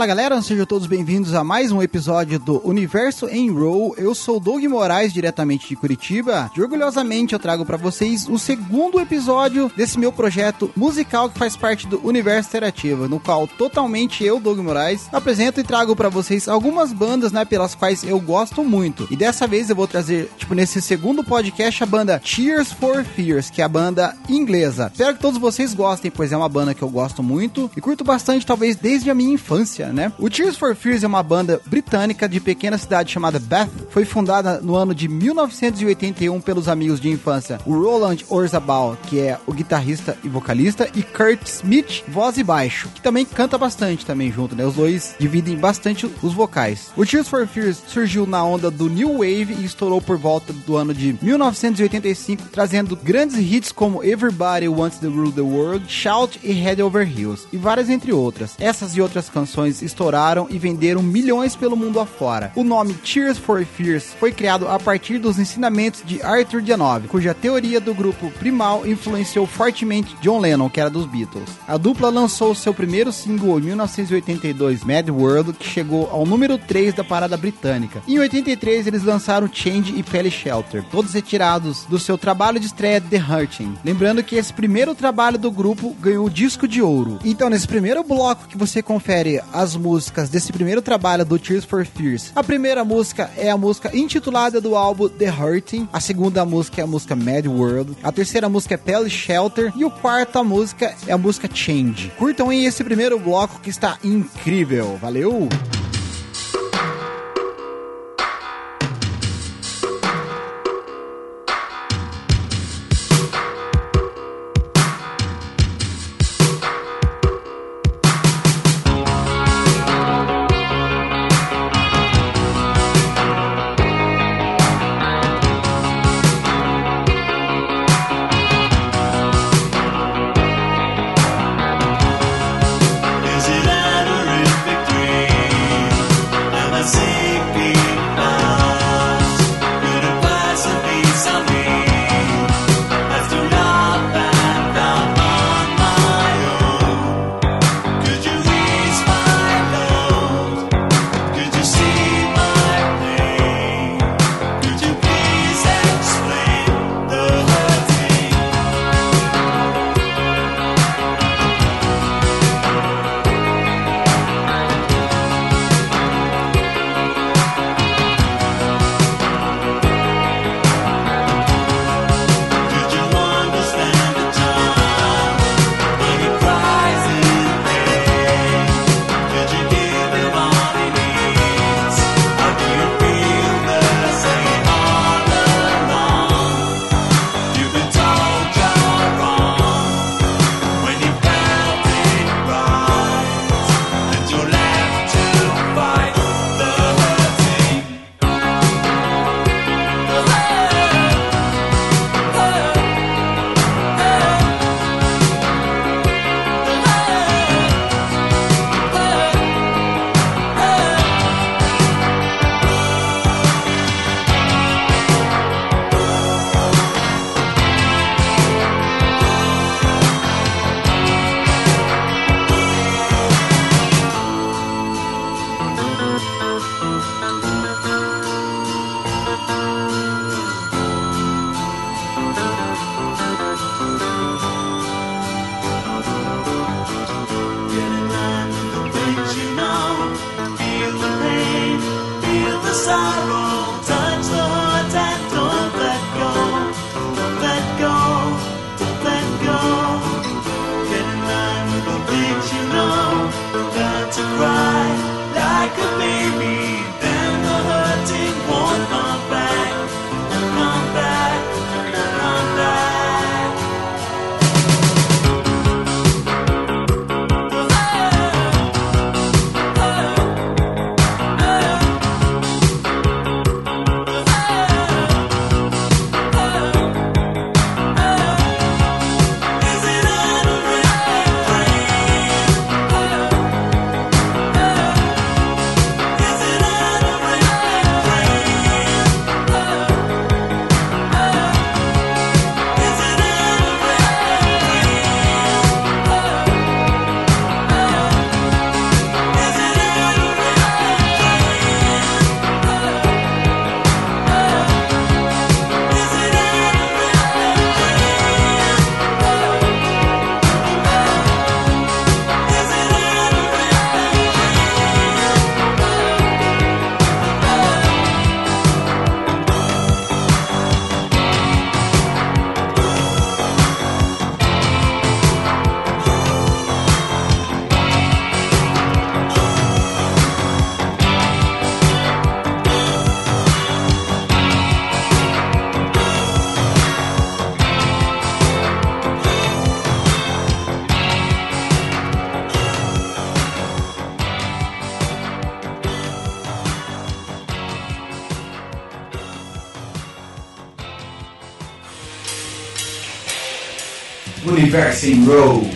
Fala galera, sejam todos bem-vindos a mais um episódio do Universo em Roll. Eu sou Doug Moraes, diretamente de Curitiba. E orgulhosamente eu trago para vocês o segundo episódio desse meu projeto musical que faz parte do Universo Interativo, no qual totalmente eu, Doug Moraes, apresento e trago para vocês algumas bandas, né, pelas quais eu gosto muito. E dessa vez eu vou trazer, tipo, nesse segundo podcast, a banda Cheers for Fears, que é a banda inglesa. Espero que todos vocês gostem, pois é uma banda que eu gosto muito e curto bastante, talvez desde a minha infância né? O Tears for Fears é uma banda britânica de pequena cidade chamada Bath. Foi fundada no ano de 1981 pelos amigos de infância, o Roland Orzabal, que é o guitarrista e vocalista, e Kurt Smith, voz e baixo, que também canta bastante também junto, né? Os dois dividem bastante os vocais. O Tears for Fears surgiu na onda do New Wave e estourou por volta do ano de 1985, trazendo grandes hits como Everybody Wants to Rule the World, Shout e Head Over Heels, e várias entre outras. Essas e outras canções estouraram e venderam milhões pelo mundo afora. O nome Tears for Fears foi criado a partir dos ensinamentos de Arthur Janov, cuja teoria do grupo primal influenciou fortemente John Lennon, que era dos Beatles. A dupla lançou seu primeiro single em 1982, Mad World, que chegou ao número 3 da parada britânica. Em 83 eles lançaram Change e Pele Shelter, todos retirados do seu trabalho de estreia The Hurting. Lembrando que esse primeiro trabalho do grupo ganhou o disco de ouro. Então nesse primeiro bloco que você confere as músicas desse primeiro trabalho do Tears for Fears. A primeira música é a música intitulada do álbum The Hurting, a segunda música é a música Mad World, a terceira música é Pele Shelter e o quarta música é a música Change. Curtam aí esse primeiro bloco que está incrível. Valeu! Universo em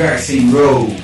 vaccine road.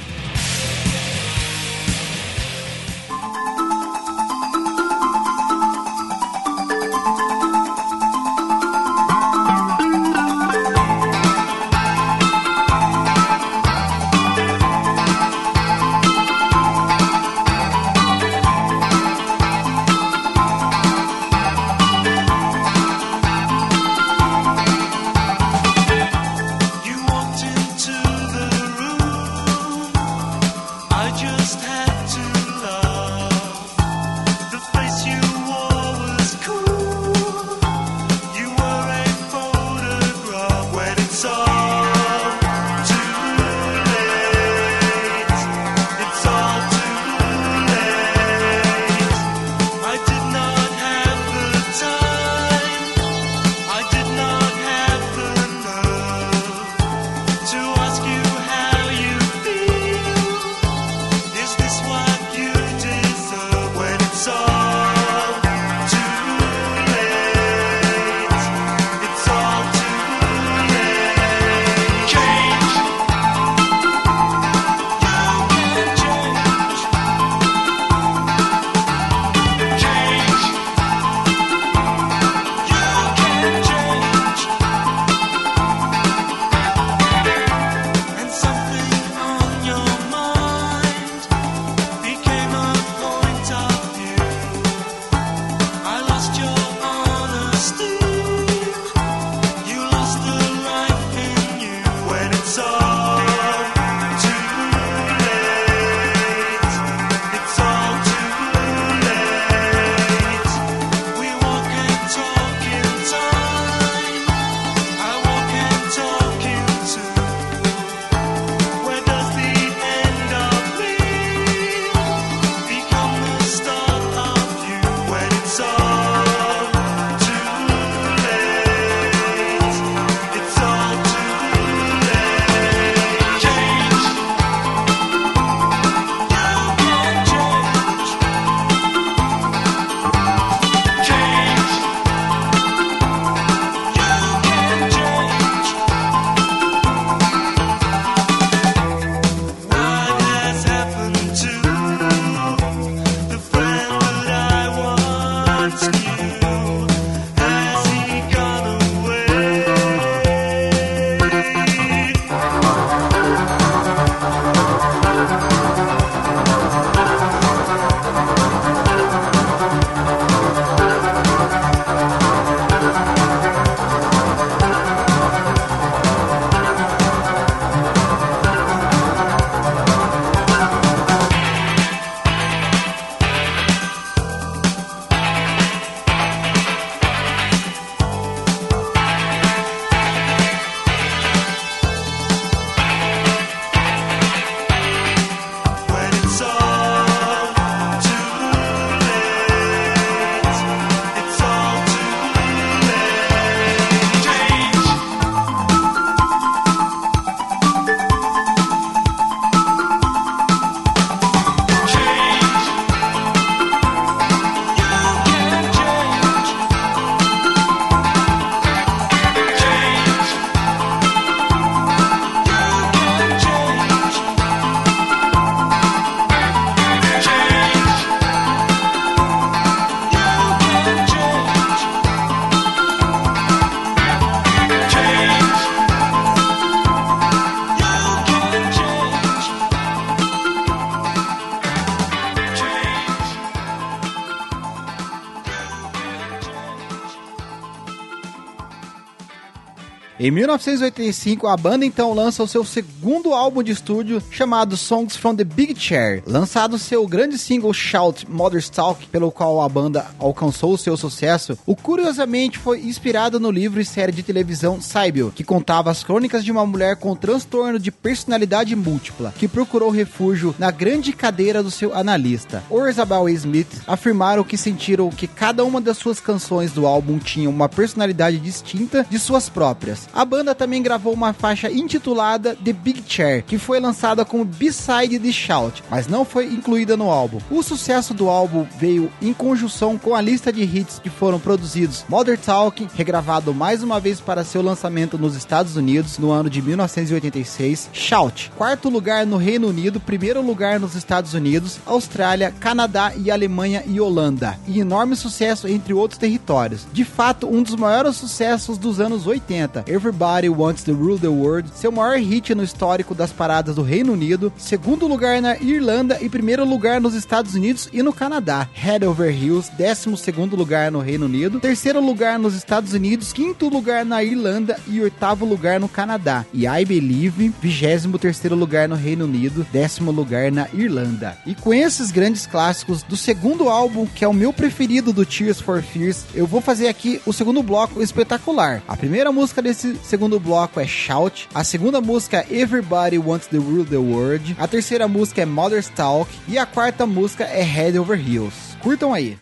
Em 1985, a banda então lança o seu segundo álbum de estúdio chamado Songs from the Big Chair, lançado seu grande single Shout Mother's Talk, pelo qual a banda alcançou o seu sucesso. O curiosamente foi inspirado no livro e série de televisão Cybele, que contava as crônicas de uma mulher com transtorno de personalidade múltipla, que procurou refúgio na grande cadeira do seu analista. Orzabal e Smith afirmaram que sentiram que cada uma das suas canções do álbum tinha uma personalidade distinta de suas próprias também gravou uma faixa intitulada The Big Chair, que foi lançada como B-side de Shout, mas não foi incluída no álbum. O sucesso do álbum veio em conjunção com a lista de hits que foram produzidos Mother Talking, regravado mais uma vez para seu lançamento nos Estados Unidos no ano de 1986, Shout, quarto lugar no Reino Unido, primeiro lugar nos Estados Unidos, Austrália, Canadá e Alemanha e Holanda, e enorme sucesso entre outros territórios. De fato, um dos maiores sucessos dos anos 80, Everybody Wants to Rule the World, seu maior hit no histórico das paradas do Reino Unido, segundo lugar na Irlanda e primeiro lugar nos Estados Unidos e no Canadá. Head Over Heels, décimo segundo lugar no Reino Unido, terceiro lugar nos Estados Unidos, quinto lugar na Irlanda e oitavo lugar no Canadá. E I Believe, vigésimo terceiro lugar no Reino Unido, décimo lugar na Irlanda. E com esses grandes clássicos do segundo álbum, que é o meu preferido do Tears for Fears, eu vou fazer aqui o segundo bloco espetacular. A primeira música desse segundo bloco é Shout, a segunda música é Everybody Wants to Rule the World, a terceira música é Mother's Talk e a quarta música é Head Over Heels. Curtam aí.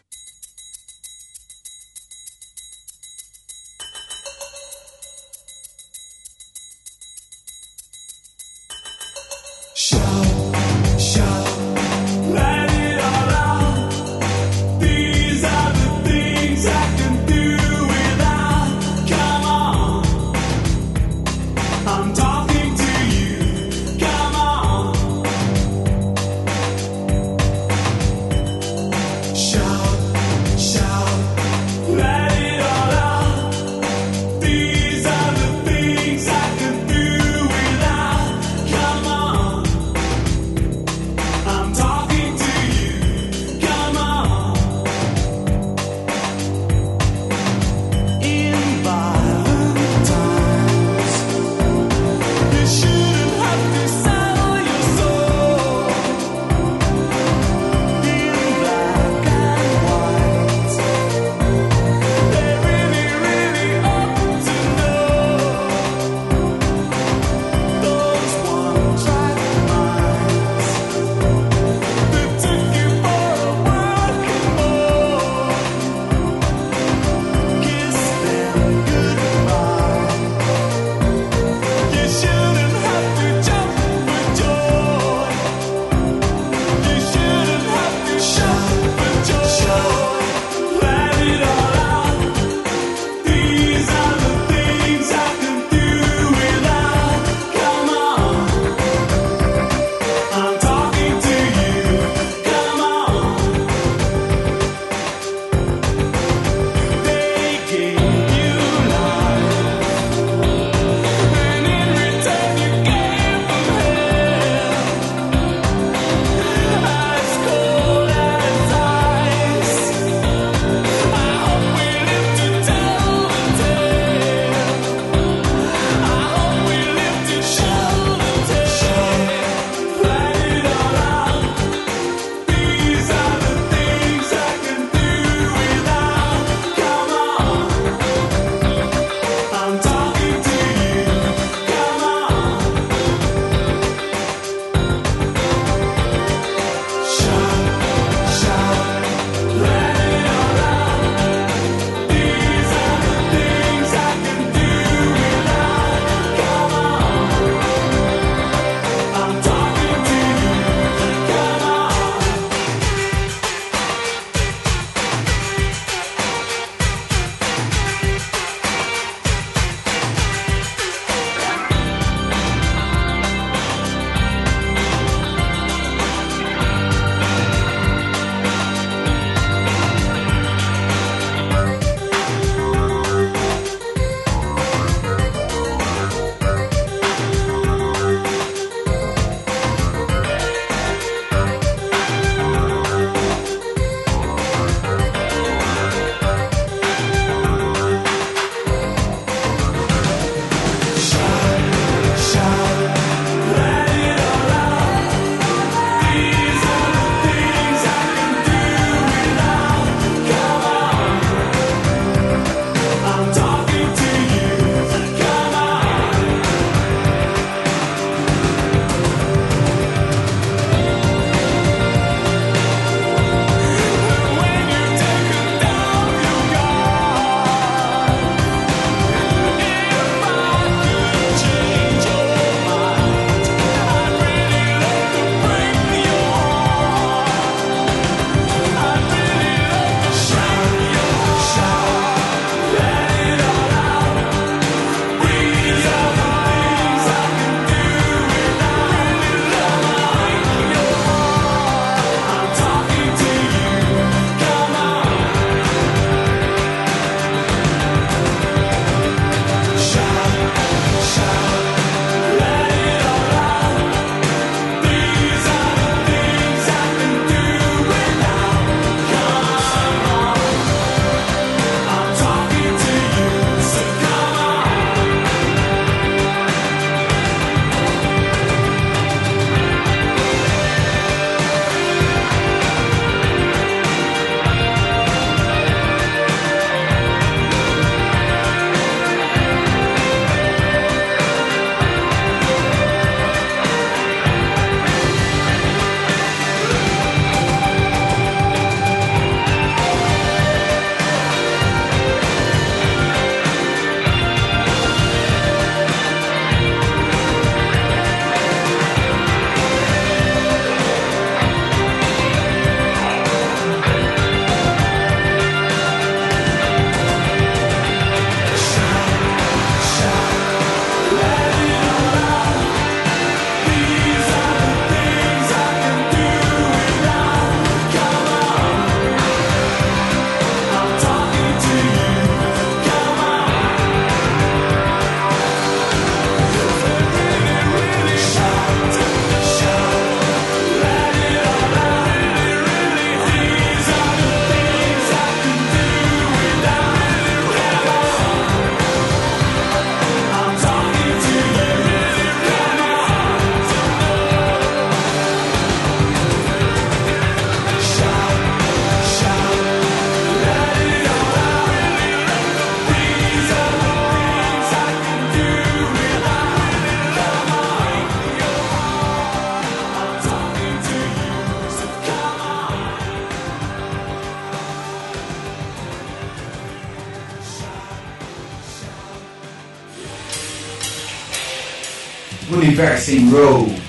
Universo em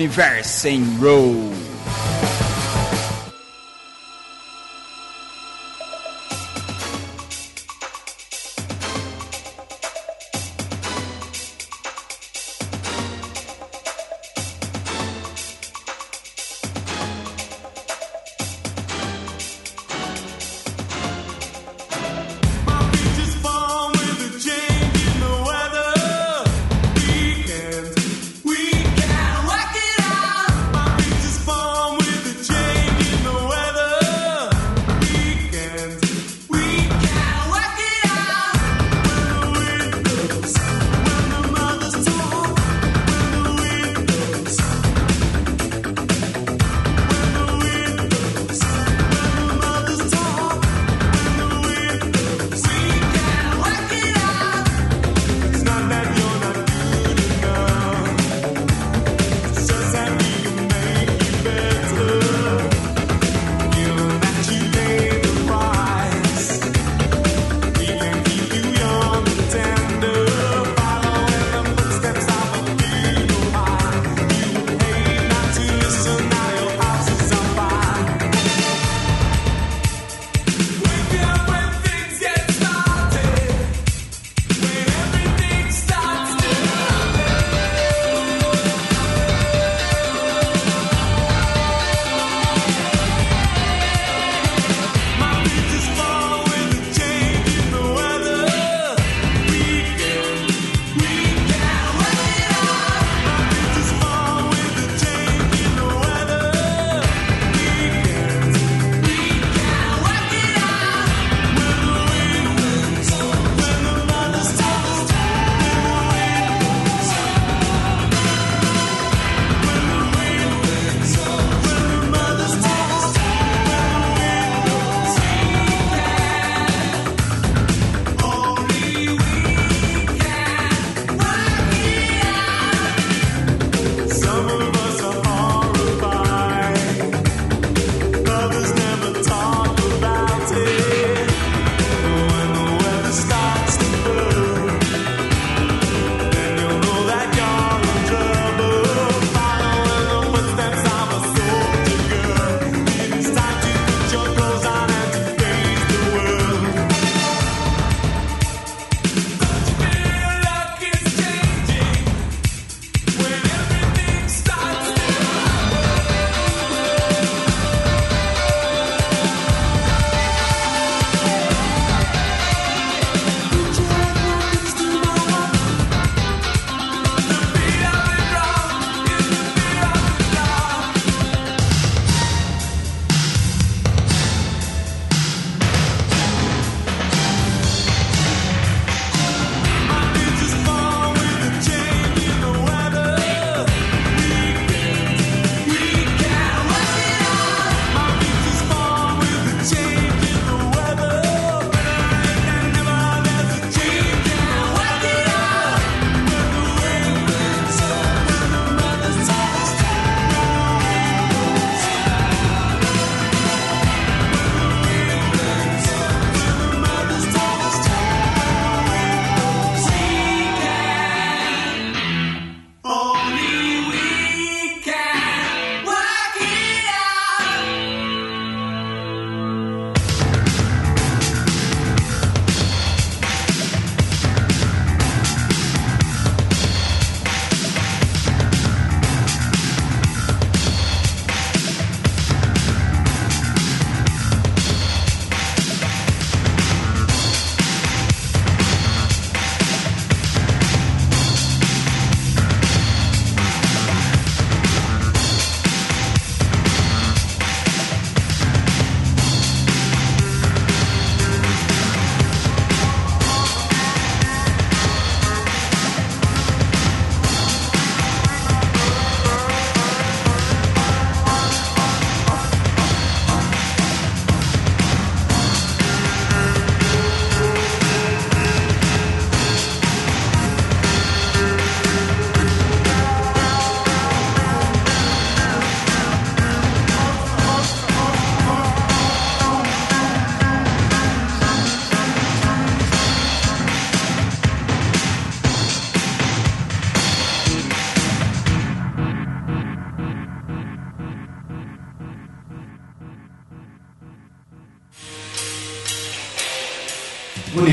Universo em Row.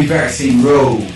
Universo em Row.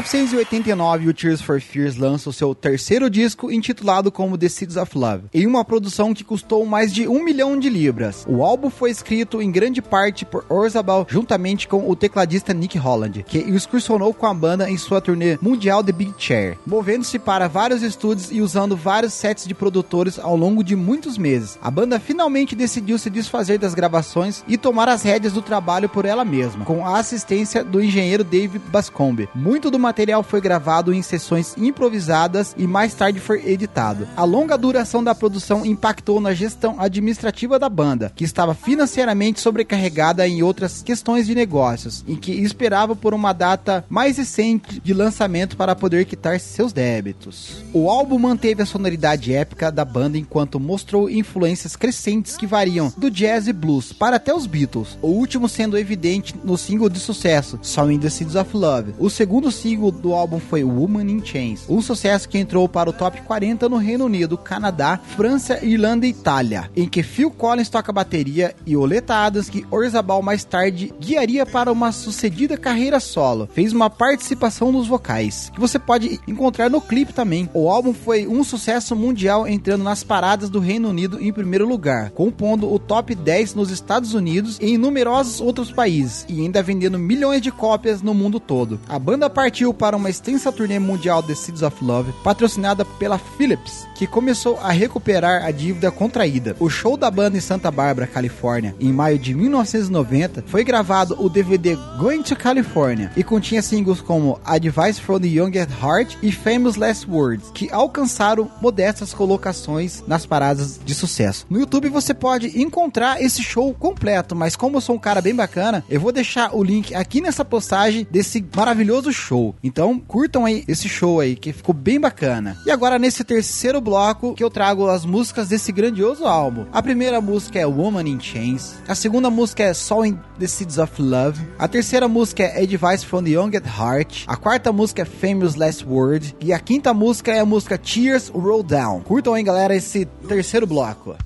1989, o Tears for Fears lança o seu terceiro disco, intitulado como The Seeds of Love, em uma produção que custou mais de um milhão de libras. O álbum foi escrito em grande parte por Orzabal, juntamente com o tecladista Nick Holland, que excursionou com a banda em sua turnê mundial The Big Chair, movendo-se para vários estúdios e usando vários sets de produtores ao longo de muitos meses. A banda finalmente decidiu se desfazer das gravações e tomar as rédeas do trabalho por ela mesma, com a assistência do engenheiro Dave Bascombe. Muito do material foi gravado em sessões improvisadas e mais tarde foi editado. A longa duração da produção impactou na gestão administrativa da banda, que estava financeiramente sobrecarregada em outras questões de negócios, em que esperava por uma data mais recente de lançamento para poder quitar seus débitos. O álbum manteve a sonoridade épica da banda enquanto mostrou influências crescentes que variam do jazz e blues para até os Beatles, o último sendo evidente no single de sucesso, Song in the Seeds of Love. O segundo single do álbum foi Woman in Chains, um sucesso que entrou para o top 40 no Reino Unido, Canadá, França, Irlanda e Itália, em que Phil Collins toca bateria e Oleta Adams, que Orzabal mais tarde guiaria para uma sucedida carreira solo, fez uma participação nos vocais, que você pode encontrar no clipe também. O álbum foi um sucesso mundial, entrando nas paradas do Reino Unido em primeiro lugar, compondo o top 10 nos Estados Unidos e em numerosos outros países, e ainda vendendo milhões de cópias no mundo todo. A banda partiu para uma extensa turnê mundial The Seeds of Love, patrocinada pela Philips, que começou a recuperar a dívida contraída. O show da banda em Santa Bárbara, Califórnia, em maio de 1990, foi gravado o DVD Going to California e continha singles como Advice from the Young at Heart e Famous Last Words, que alcançaram modestas colocações nas paradas de sucesso. No YouTube você pode encontrar esse show completo, mas como eu sou um cara bem bacana, eu vou deixar o link aqui nessa postagem desse maravilhoso show. Então curtam aí esse show aí, que ficou bem bacana. E agora nesse terceiro bloco que eu trago as músicas desse grandioso álbum. A primeira música é Woman in Chains, a segunda música é Soul in the Seeds of Love, a terceira música é Advice from the Young at Heart, a quarta música é Famous Last Word e a quinta música é a música Tears Roll Down. Curtam aí, galera, esse terceiro bloco.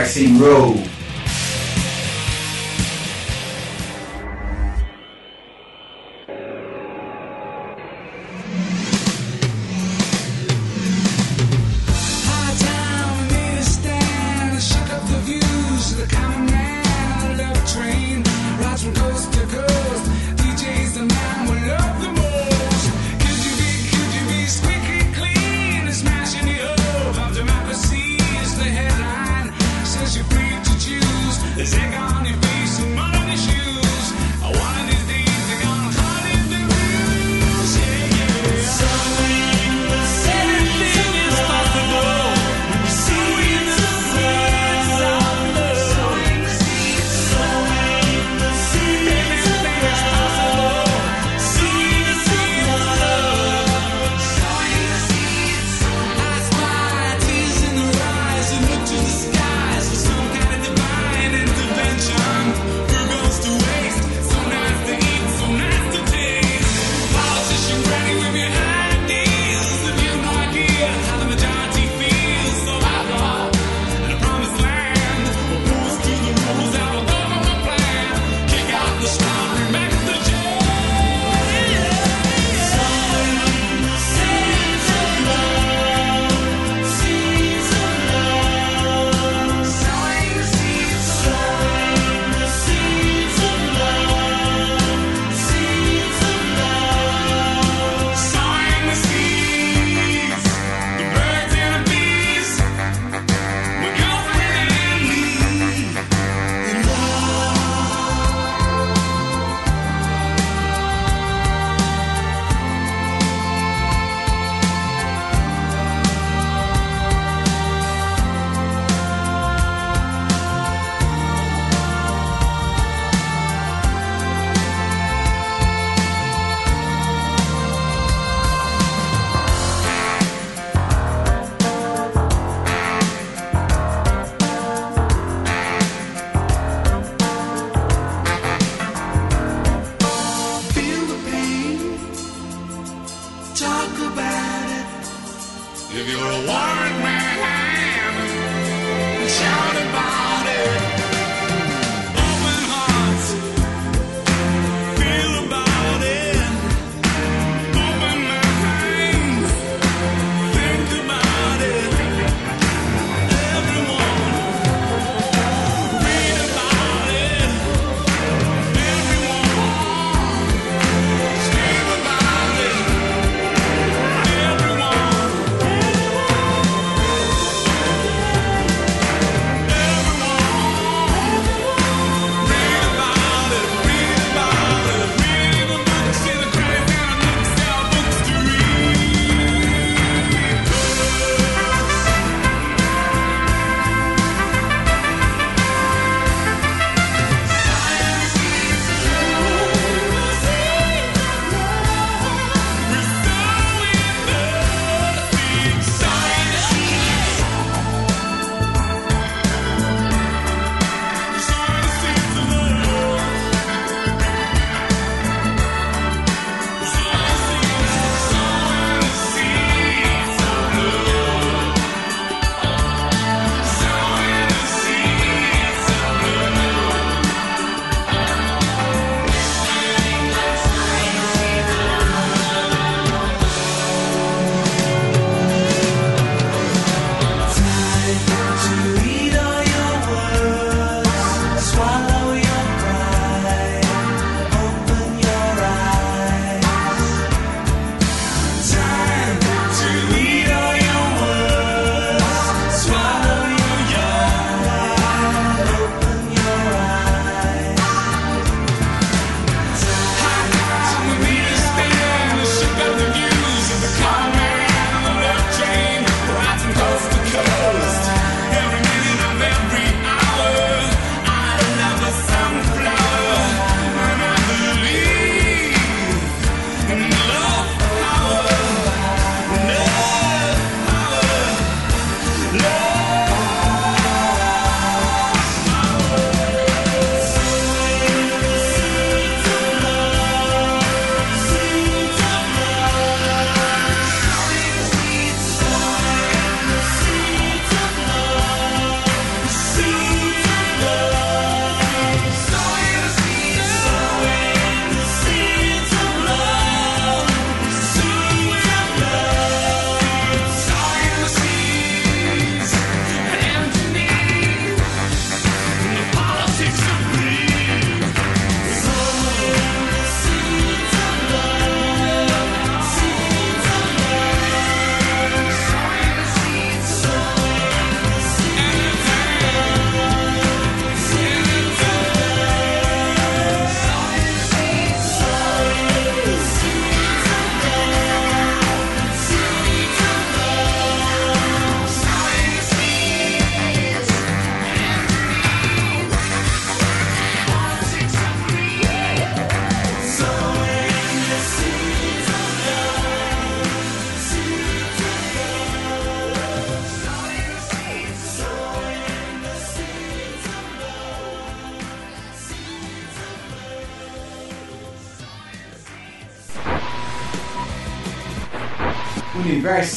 Universo em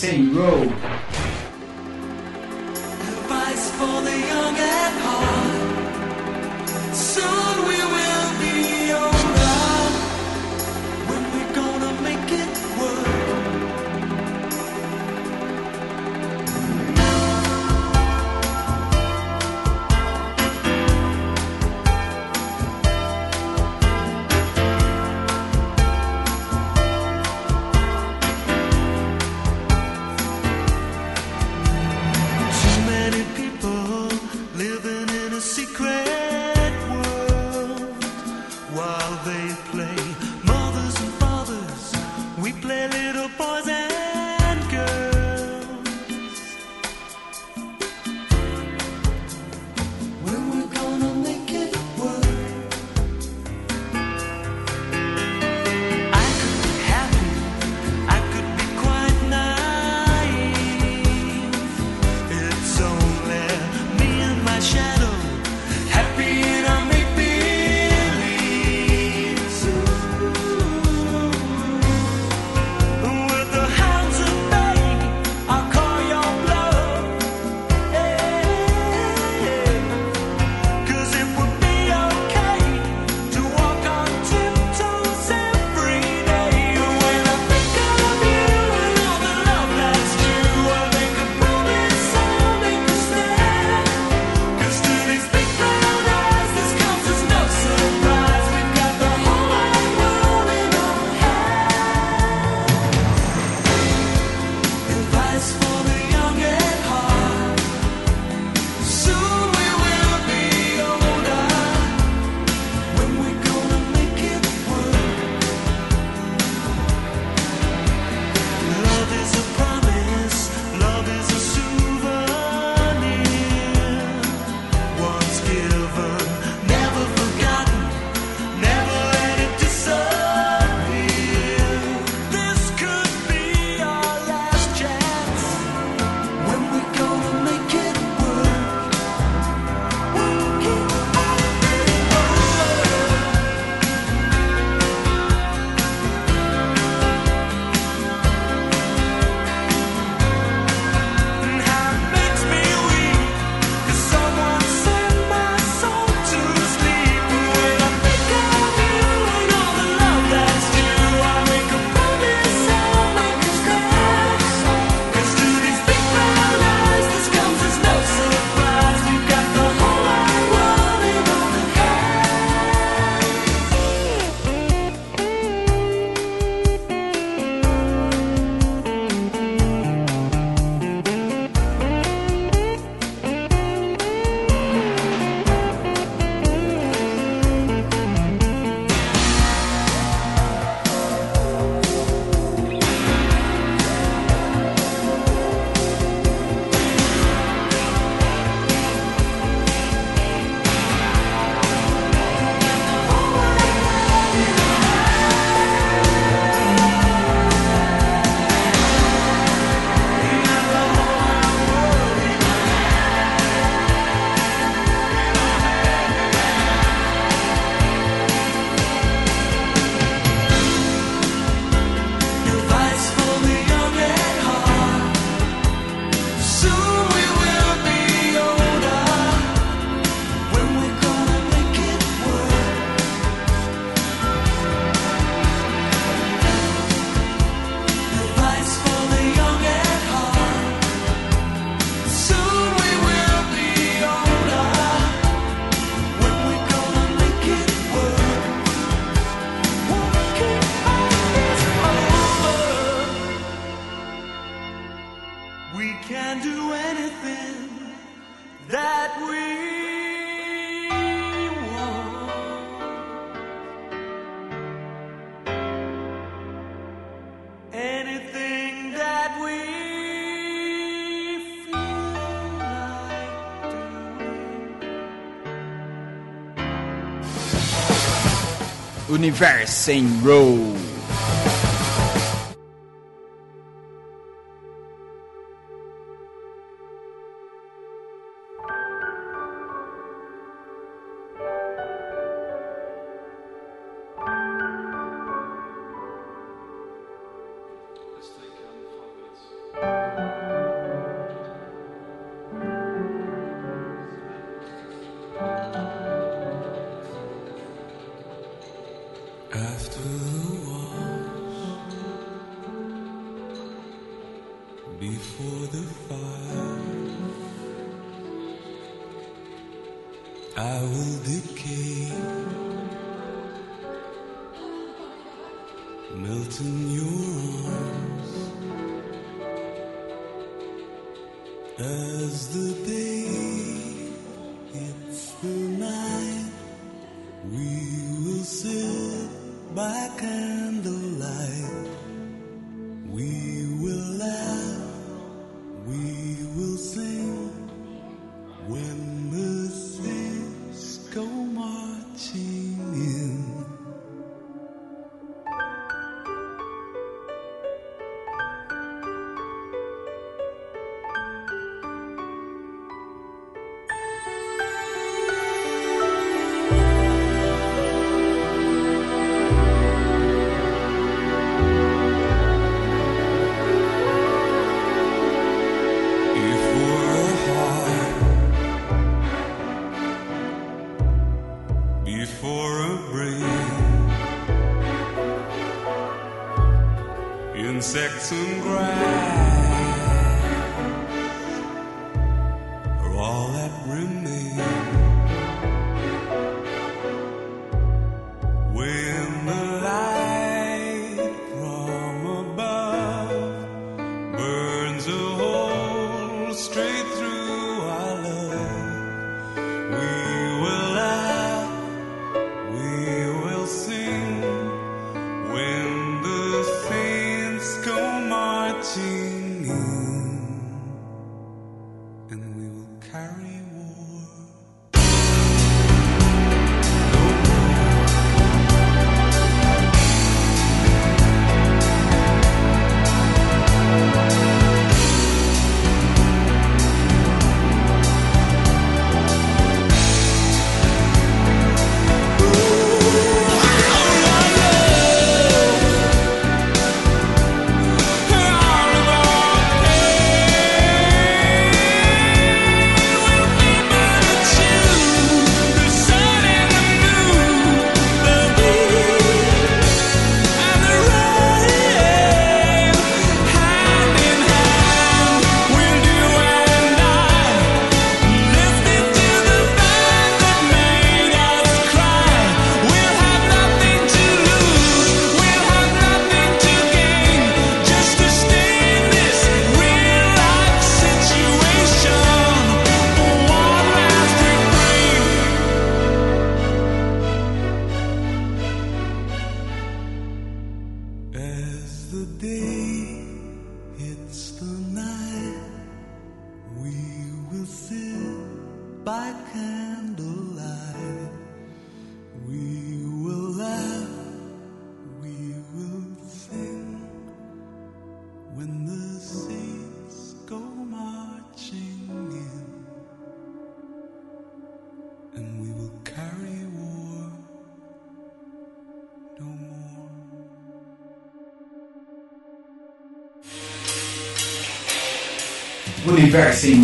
Universo doing. Universo em Row. Universo em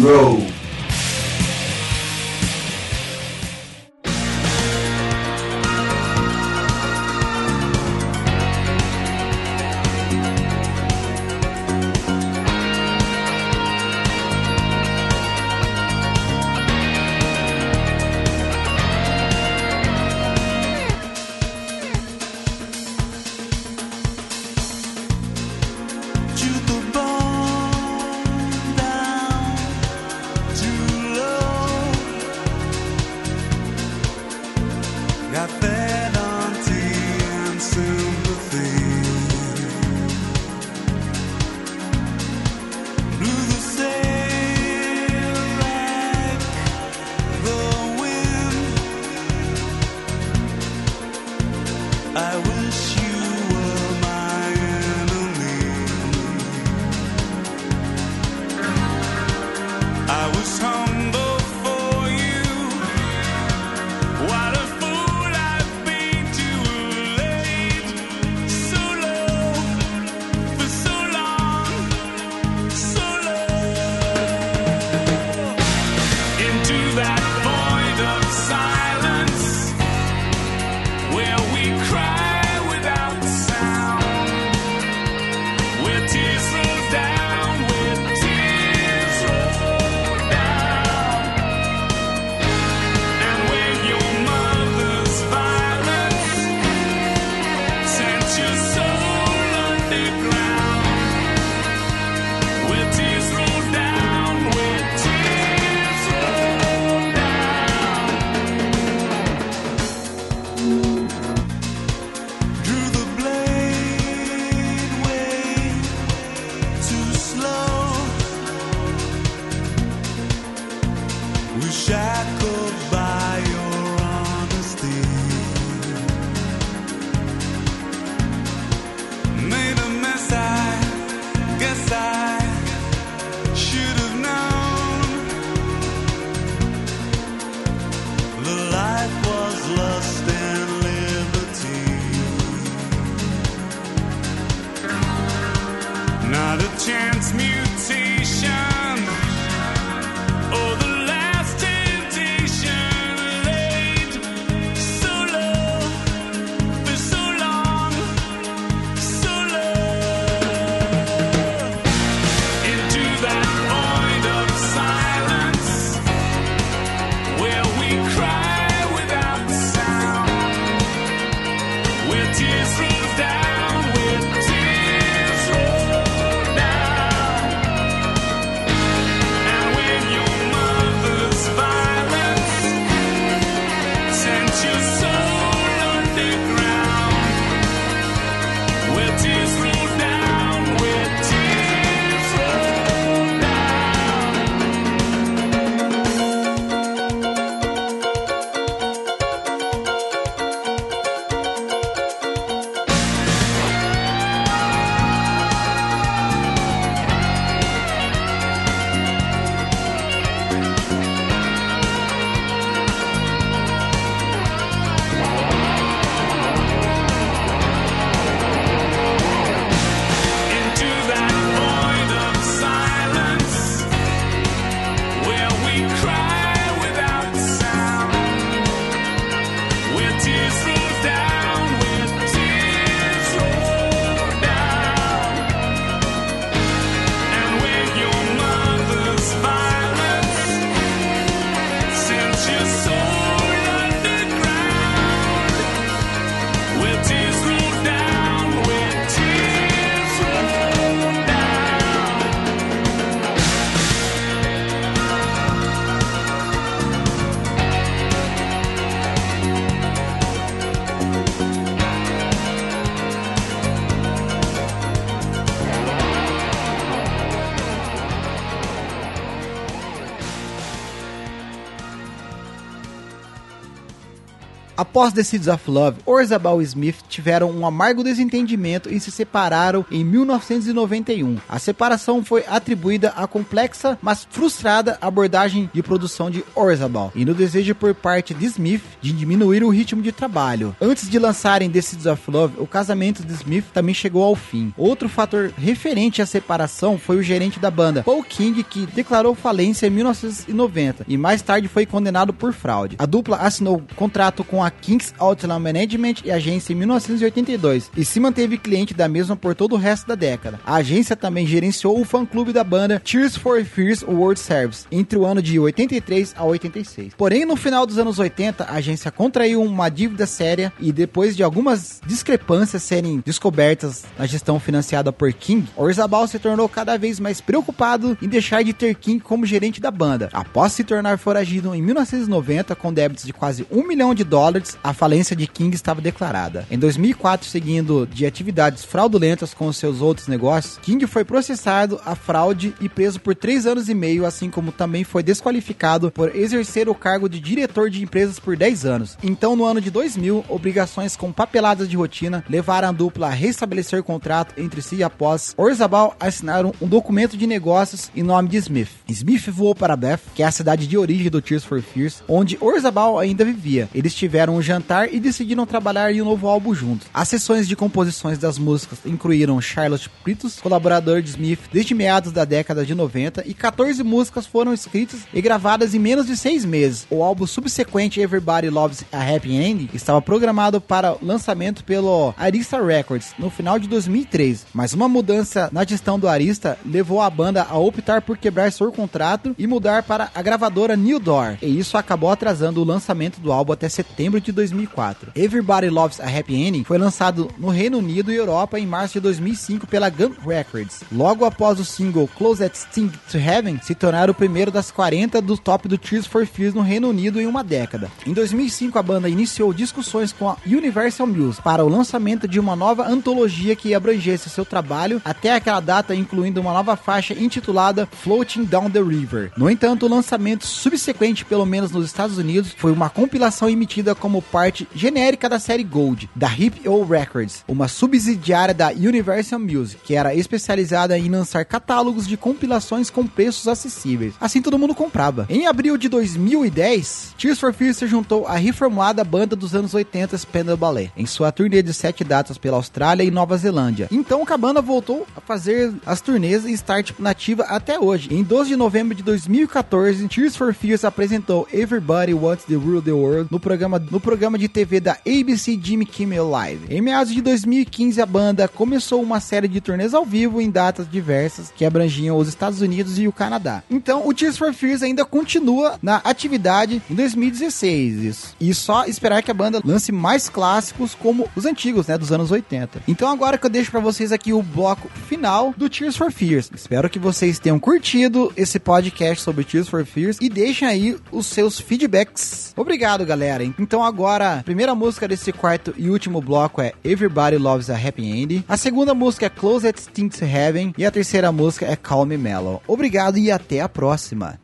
Após The Seeds of Love, Orzabal e Smith tiveram um amargo desentendimento e se separaram em 1991. A separação foi atribuída à complexa, mas frustrada abordagem de produção de Orzabal e no desejo por parte de Smith de diminuir o ritmo de trabalho. Antes de lançarem The Seeds of Love, o casamento de Smith também chegou ao fim. Outro fator referente à separação foi o gerente da banda, Paul King, que declarou falência em 1990 e mais tarde foi condenado por fraude. A dupla assinou contrato com a Kings Outlaw Management e agência em 1982 e se manteve cliente da mesma por todo o resto da década. A agência também gerenciou o fã-clube da banda Tears for Fears World Service entre o ano de 83 a 86. Porém, no final dos anos 80, a agência contraiu uma dívida séria e depois de algumas discrepâncias serem descobertas na gestão financiada por King, Orzabal se tornou cada vez mais preocupado em deixar de ter King como gerente da banda. Após se tornar foragido em 1990 com débitos de quase um milhão de dólares, a falência de King estava declarada. Em 2004, seguindo de atividades fraudulentas com seus outros negócios, King foi processado a fraude e preso por três anos e meio, assim como também foi desqualificado por exercer o cargo de diretor de empresas por 10 anos. Então, no ano de 2000, obrigações com papeladas de rotina levaram a dupla a restabelecer contrato entre si após Orzabal assinar um documento de negócios em nome de Smith. Smith voou para Beth, que é a cidade de origem do Tears for Fears, onde Orzabal ainda vivia. Eles tiveram um jantar e decidiram trabalhar em um novo álbum juntos. As sessões de composições das músicas incluíram Charlotte Pritus, colaborador de Smith desde meados da década de 90, e 14 músicas foram escritas e gravadas em menos de seis meses. O álbum subsequente Everybody Loves a Happy Ending estava programado para lançamento pelo Arista Records no final de 2003, mas uma mudança na gestão do Arista levou a banda a optar por quebrar seu contrato e mudar para a gravadora New Door, e isso acabou atrasando o lançamento do álbum até setembro de 2004. Everybody Loves a Happy Ending foi lançado no Reino Unido e Europa em março de 2005 pela Gun Records. Logo após o single Close at Sting to Heaven se tornar o primeiro das 40 do top do Tears for Fears no Reino Unido em uma década. Em 2005 a banda iniciou discussões com a Universal Music para o lançamento de uma nova antologia que abrangesse seu trabalho até aquela data, incluindo uma nova faixa intitulada Floating Down the River. No entanto, o lançamento subsequente, pelo menos nos Estados Unidos, foi uma compilação emitida como parte genérica da série Gold, da Hip O Records, uma subsidiária da Universal Music, que era especializada em lançar catálogos de compilações com preços acessíveis. Assim todo mundo comprava. Em abril de 2010, Tears for Fears se juntou à reformulada banda dos anos 80 Spandau Ballet, em sua turnê de sete datas pela Austrália e Nova Zelândia. Então a banda voltou a fazer as turnês e estar tipo, nativa até hoje. Em 12 de novembro de 2014, Tears for Fears apresentou Everybody Wants to Rule the World no programa, no programa de TV da ABC Jimmy Kimmel Live. Em meados de 2015, a banda começou uma série de turnês ao vivo em datas diversas que abrangiam os Estados Unidos e o Canadá. Então, o Tears for Fears ainda continua na atividade em 2016. Isso. E só esperar que a banda lance mais clássicos como os antigos, né, dos anos 80. Então, agora que eu deixo pra vocês aqui o bloco final do Tears for Fears. Espero que vocês tenham curtido esse podcast sobre Tears for Fears e deixem aí os seus feedbacks. Obrigado, galera. Então, agora, a primeira música desse quarto e último bloco é Everybody Loves a Happy End. A segunda música é Close at Stinks Heaven. E a terceira música é Calm Me Mellow. Obrigado e até a próxima.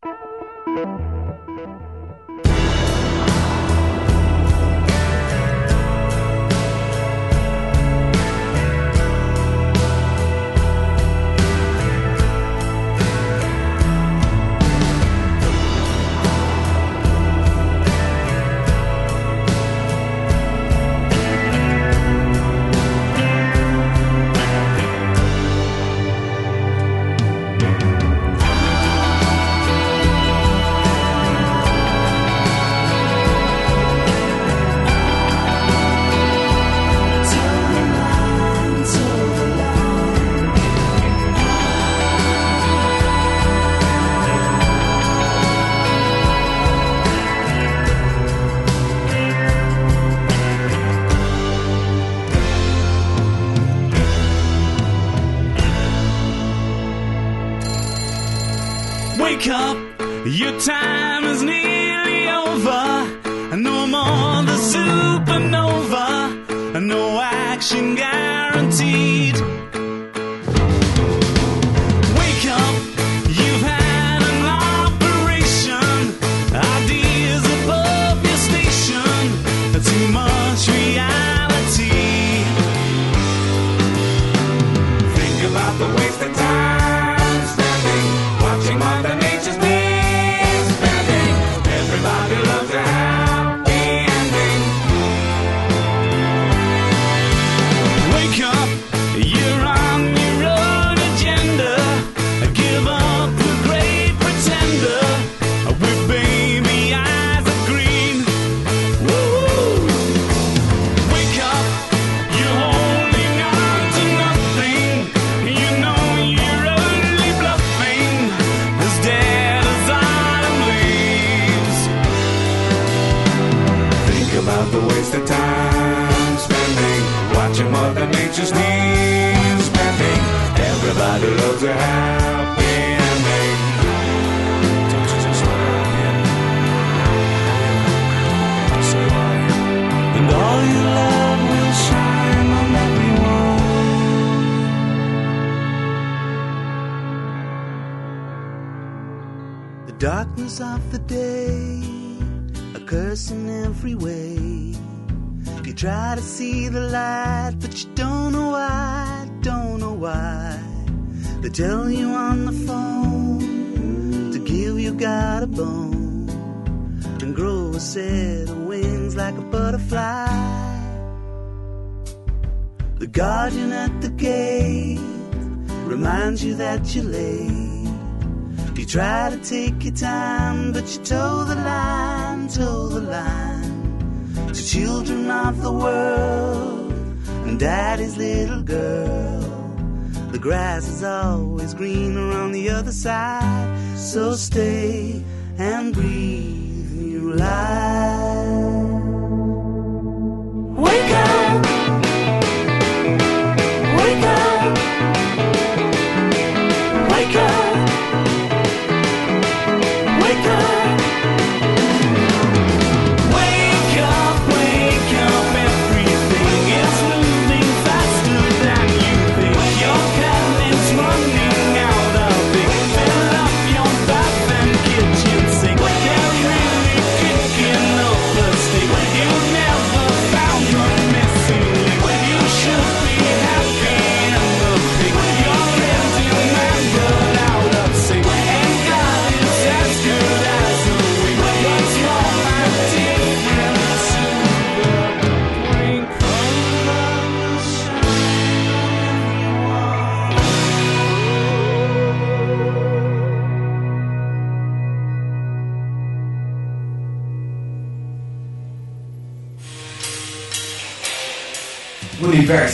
Wake up, your time is nearly over. Of the day, a curse in every way. You try to see the light, but you don't know why, don't know why. They tell you on the phone to give you God a bone and grow a set of wings like a butterfly. The guardian at the gate reminds you that you're late. You try to take your time, but you toe the line, toe the line. To children of the world and daddy's little girl. The grass is always greener on the other side. So stay and breathe new life.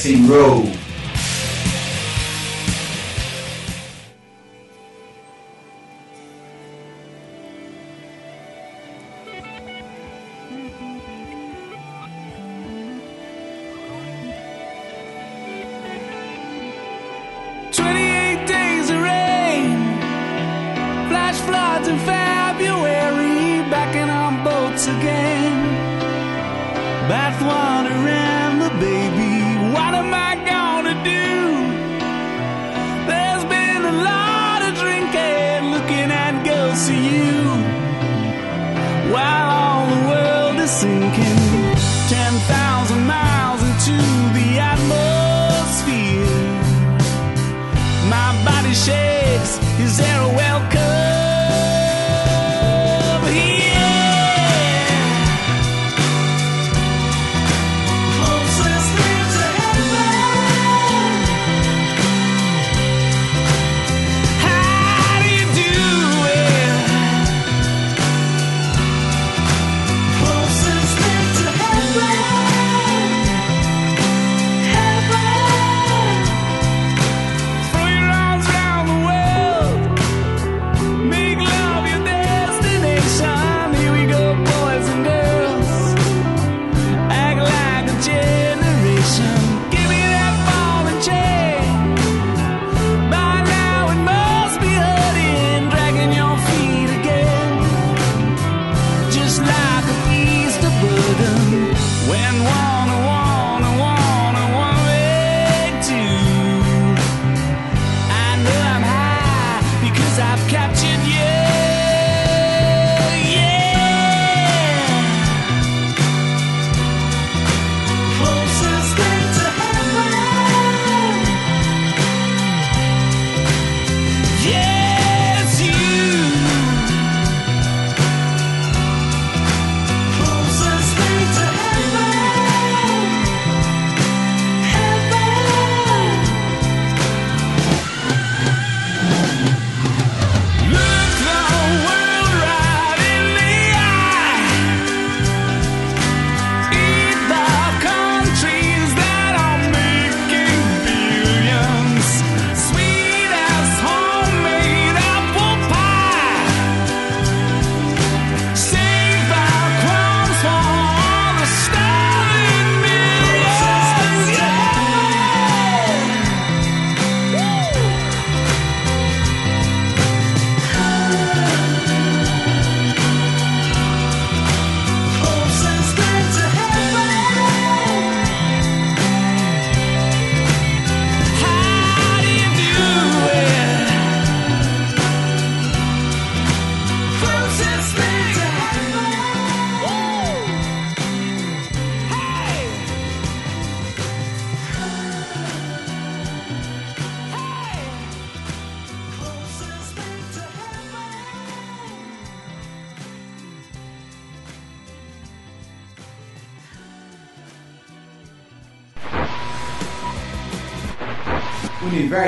Universo em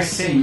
Universo